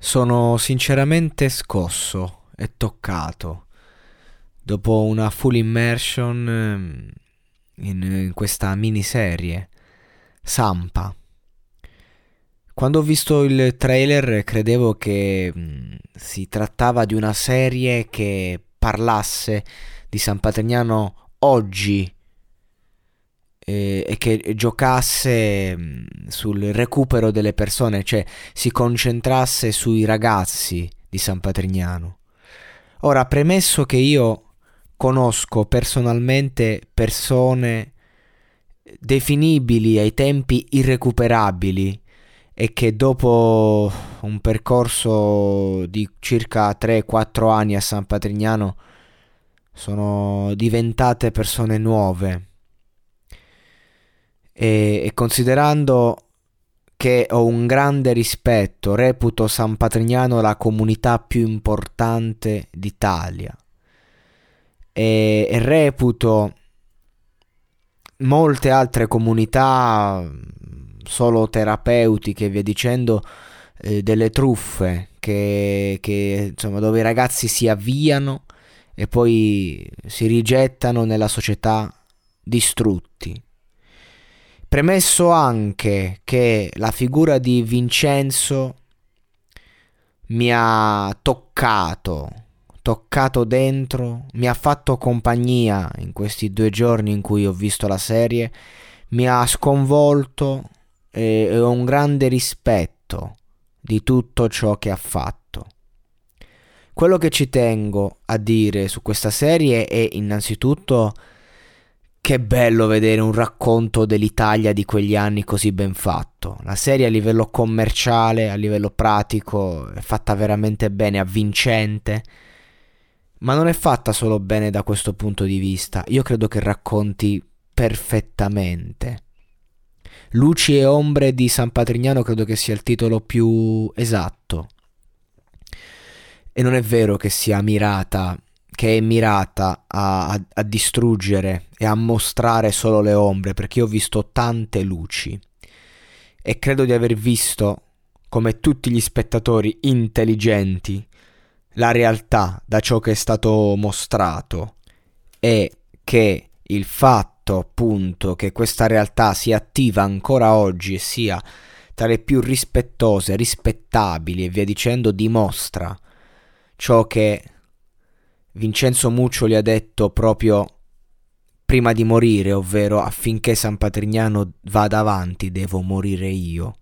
Sono sinceramente scosso e toccato. Dopo una full immersion ehm, in, questa miniserie, Sampa. Quando ho visto il trailer credevo che mm, si trattava di una serie che parlasse di San Patrignano oggi e che giocasse mm, sul recupero delle persone, cioè si concentrasse sui ragazzi di San Patrignano. Ora, premesso che io conosco personalmente persone definibili ai tempi irrecuperabili, e che dopo un percorso di circa 3-4 anni a San Patrignano sono diventate persone nuove e, e considerando che ho un grande rispetto, reputo San Patrignano la comunità più importante d'Italia e, e reputo molte altre comunità solo terapeutiche via dicendo, eh, delle truffe che, che, insomma, dove i ragazzi si avviano e poi si rigettano nella società distrutti. Premesso anche che la figura di Vincenzo mi ha toccato, toccato dentro, mi ha fatto compagnia in questi due giorni in cui ho visto la serie, mi ha sconvolto, e ho un grande rispetto di tutto ciò che ha fatto. Quello che ci tengo a dire su questa serie è innanzitutto che bello vedere un racconto dell'Italia di quegli anni così ben fatto. La serie a livello commerciale, a livello pratico, è fatta veramente bene, avvincente. Ma non è fatta solo bene da questo punto di vista. Io credo che racconti perfettamente. Luci e ombre di San Patrignano credo che sia il titolo più esatto. E non è vero che sia mirata, che è mirata a, a, a distruggere e a mostrare solo le ombre, perché io ho visto tante luci. E credo di aver visto, come tutti gli spettatori intelligenti, la realtà da ciò che è stato mostrato e che il fatto appunto che questa realtà sia attiva ancora oggi e sia tra le più rispettose, rispettabili e via dicendo dimostra ciò che Vincenzo Muccioli ha detto proprio prima di morire, ovvero affinché San Patrignano vada avanti devo morire io.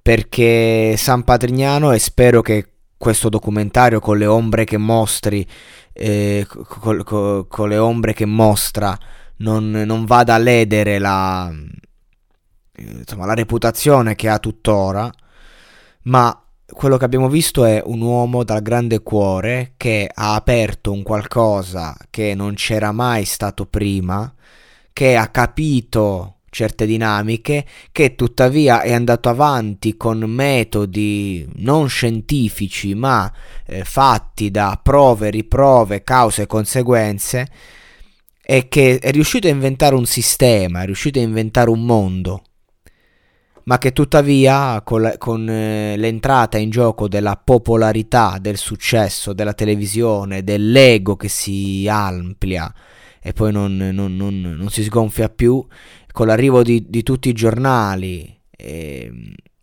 Perché San Patrignano, e spero che questo documentario con le ombre che mostri eh, con, con, con, le ombre che mostra non, non vada a ledere la, insomma, la reputazione che ha tuttora, ma quello che abbiamo visto è un uomo dal grande cuore che ha aperto un qualcosa che non c'era mai stato prima, che ha capito certe dinamiche, che tuttavia è andato avanti con metodi non scientifici ma eh, fatti da prove, riprove, cause e conseguenze e che è riuscito a inventare un sistema, è riuscito a inventare un mondo ma che tuttavia con, con eh, l'entrata in gioco della popolarità, del successo, della televisione, dell'ego che si amplia e poi non, non, non, non si sgonfia più, con l'arrivo di, di tutti i giornali eh,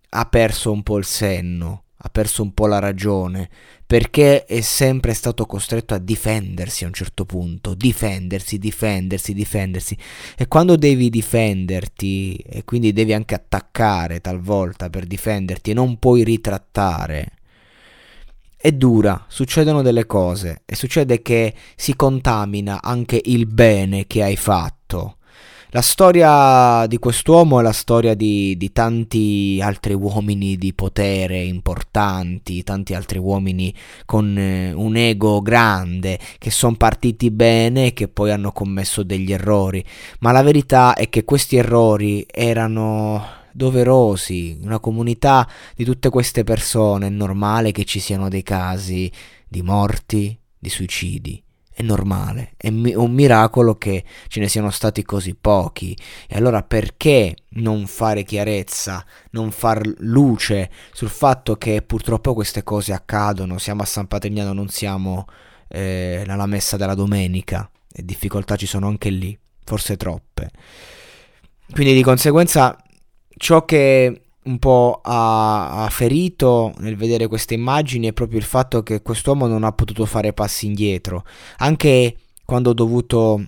ha perso un po' il senno, ha perso un po' la ragione, perché è sempre stato costretto a difendersi a un certo punto, difendersi, difendersi, difendersi. E quando devi difenderti, e quindi devi anche attaccare talvolta per difenderti, e non puoi ritrattare, è dura, succedono delle cose, e succede che si contamina anche il bene che hai fatto La storia di quest'uomo è la storia di, di, tanti altri uomini di potere importanti, tanti altri uomini con eh, un ego grande, che sono partiti bene e che poi hanno commesso degli errori. Ma la verità è che questi errori erano doverosi. Una comunità di tutte queste persone è normale che ci siano dei casi di morti, di suicidi è normale, è un miracolo che ce ne siano stati così pochi. E allora perché non fare chiarezza, non far luce sul fatto che purtroppo queste cose accadono? Siamo a San Patrignano, non siamo eh, alla messa della domenica e difficoltà ci sono anche lì, forse troppe. Quindi di conseguenza ciò che un po' ha, ha, ferito nel vedere queste immagini è proprio il fatto che quest'uomo non ha potuto fare passi indietro, anche quando ho dovuto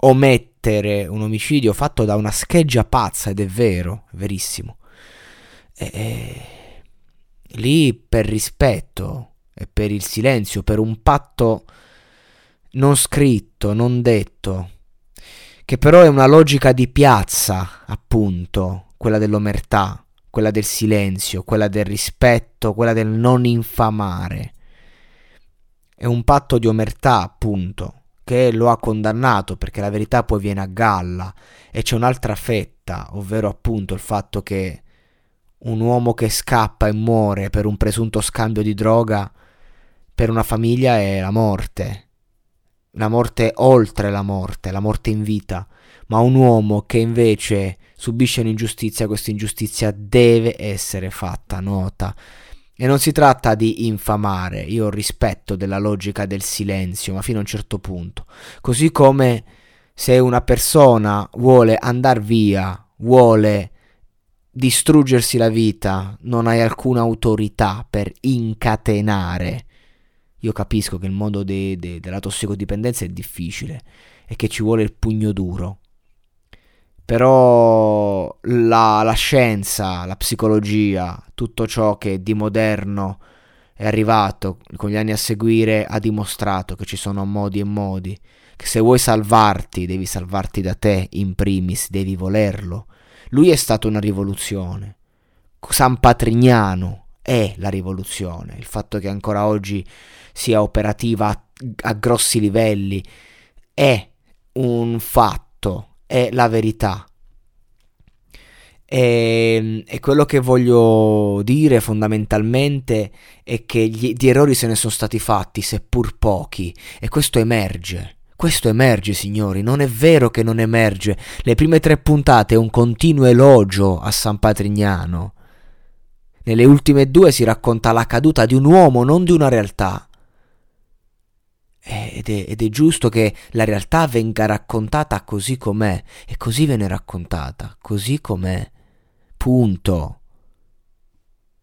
omettere un omicidio fatto da una scheggia pazza, ed è vero, è verissimo. E, e, lì per rispetto e per il silenzio, per un patto non scritto, non detto, che però è una logica di piazza, appunto, quella dell'omertà quella del silenzio, quella del rispetto, quella del non infamare. È un patto di omertà, appunto, che lo ha condannato perché la verità poi viene a galla e c'è un'altra fetta, ovvero appunto il fatto che un uomo che scappa e muore per un presunto scambio di droga per una famiglia è la morte. La morte oltre la morte, la morte in vita, ma un uomo che invece subisce un'ingiustizia, questa ingiustizia deve essere fatta nota. E non si tratta di infamare, io ho rispetto della logica del silenzio, ma fino a un certo punto. Così come se una persona vuole andare via, vuole distruggersi la vita, non hai alcuna autorità per incatenare. Io capisco che il mondo de- de- della tossicodipendenza è difficile e che ci vuole il pugno duro però la, la, scienza, la psicologia, tutto ciò che di moderno è arrivato con gli anni a seguire ha dimostrato che ci sono modi e modi, che se vuoi salvarti devi salvarti da te in primis, devi volerlo. Lui è stato una rivoluzione. San Patrignano è la rivoluzione, il fatto che ancora oggi sia operativa a, a grossi livelli è un fatto è la verità. E, e, quello che voglio dire fondamentalmente è che gli, gli errori se ne sono stati fatti, seppur pochi, e questo emerge. Questo emerge, signori, non è vero che non emerge. Le prime tre puntate è un continuo elogio a San Patrignano. Nelle ultime due si racconta la caduta di un uomo, non di una realtà. Ed è, ed è, giusto che la realtà venga raccontata così com'è, e così viene raccontata, così com'è. Punto.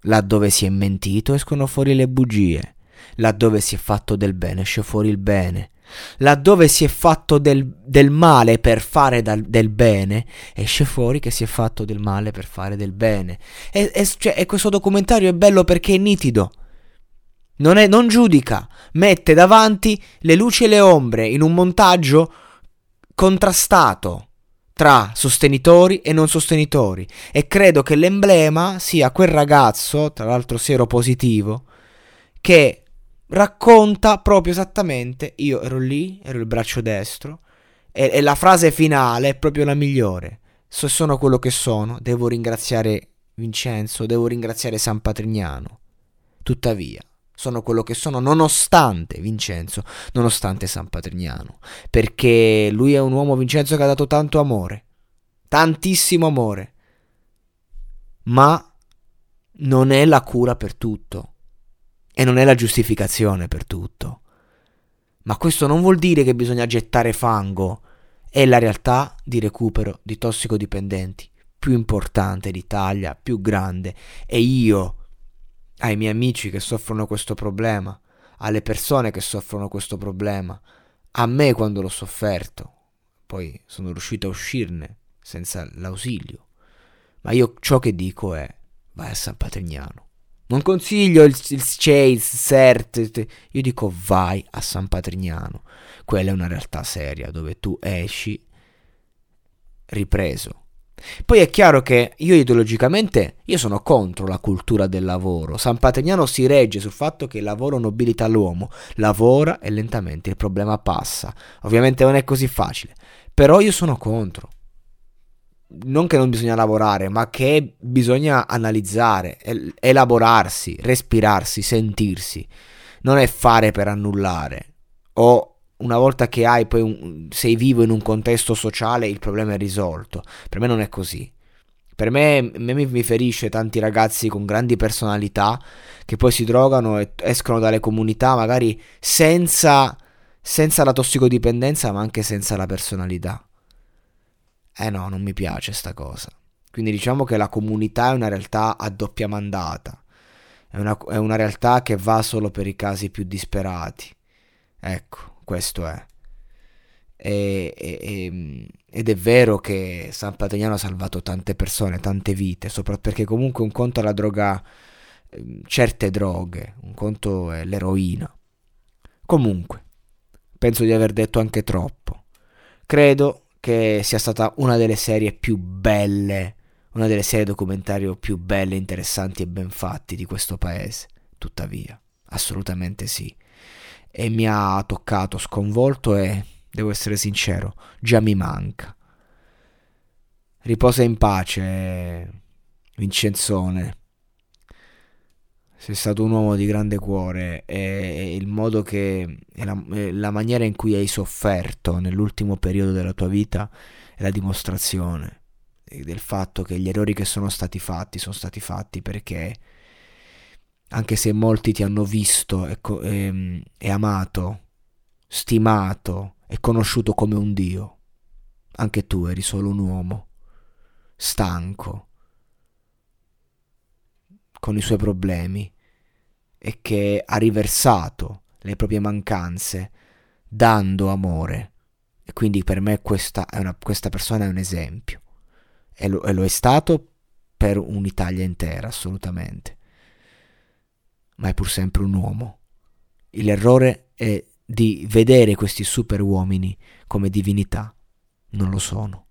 Laddove si è mentito escono fuori le bugie, laddove si è fatto del bene esce fuori il bene, laddove si è fatto del, del male per fare dal, del bene esce fuori che si è fatto del male per fare del bene. E, e, cioè, e questo documentario è bello perché è nitido non, è, non giudica, mette davanti le luci e le ombre in un montaggio contrastato tra sostenitori e non sostenitori e credo che l'emblema sia quel ragazzo, tra l'altro positivo, che racconta proprio esattamente io ero lì, ero il braccio destro e, e la frase finale è proprio la migliore. Se sono quello che sono, devo ringraziare Vincenzo, devo ringraziare San Patrignano. Tuttavia, sono quello che sono nonostante Vincenzo, nonostante San Patrignano, perché lui è un uomo Vincenzo che ha dato tanto amore, tantissimo amore, ma non è la cura per tutto. E non è la giustificazione per tutto. Ma questo non vuol dire che bisogna gettare fango, è la realtà di recupero di tossicodipendenti più importante d'Italia, più grande. E io ai miei amici che soffrono questo problema, alle persone che soffrono questo problema, a me quando l'ho sofferto. Poi sono riuscito a uscirne senza l'ausilio. Ma io ciò che dico è vai a San Patrignano. Non consiglio il, il Chase, il CERT, io dico vai a San Patrignano. Quella è una realtà seria dove tu esci ripreso. Poi è chiaro che io ideologicamente io sono contro la cultura del lavoro. San Patrignano si regge sul fatto che il lavoro nobilita l'uomo, lavora e lentamente il problema passa. Ovviamente non è così facile, però io sono contro. Non che non bisogna lavorare, ma che bisogna analizzare, elaborarsi, respirarsi, sentirsi. Non è fare per annullare o una volta che hai poi un, sei vivo in un contesto sociale il problema è risolto. Per me non è così. Per me, me mi ferisce tanti ragazzi con grandi personalità che poi si drogano e escono dalle comunità magari senza, senza la tossicodipendenza ma anche senza la personalità. Eh no, non mi piace sta cosa. Quindi diciamo che la comunità è una realtà a doppia mandata. È una, è una realtà che va solo per i casi più disperati. Ecco questo è. E, e, ed è vero che San Patrignano ha salvato tante persone, tante vite, soprattutto perché comunque un conto è la droga, ehm, certe droghe, un conto è l'eroina. Comunque, penso di aver detto anche troppo. Credo che sia stata una delle serie più belle, una delle serie documentario più belle, interessanti e ben fatti di questo paese. Tuttavia, assolutamente sì e mi ha toccato, sconvolto e, devo essere sincero, già mi manca. Riposa in pace, Vincenzone. Sei stato un uomo di grande cuore e il modo che la, la maniera in cui hai sofferto nell'ultimo periodo della tua vita è la dimostrazione del fatto che gli errori che sono stati fatti sono stati fatti perché anche se molti ti hanno visto e, e, ehm, e amato, stimato e conosciuto come un Dio, anche tu eri solo un uomo, stanco, con i suoi problemi e che ha riversato le proprie mancanze dando amore. E quindi per me questa, una, questa persona è un esempio. E lo, e lo è stato per un'Italia intera, assolutamente ma è pur sempre un uomo. L'errore è di vedere questi super uomini come divinità. Non lo sono.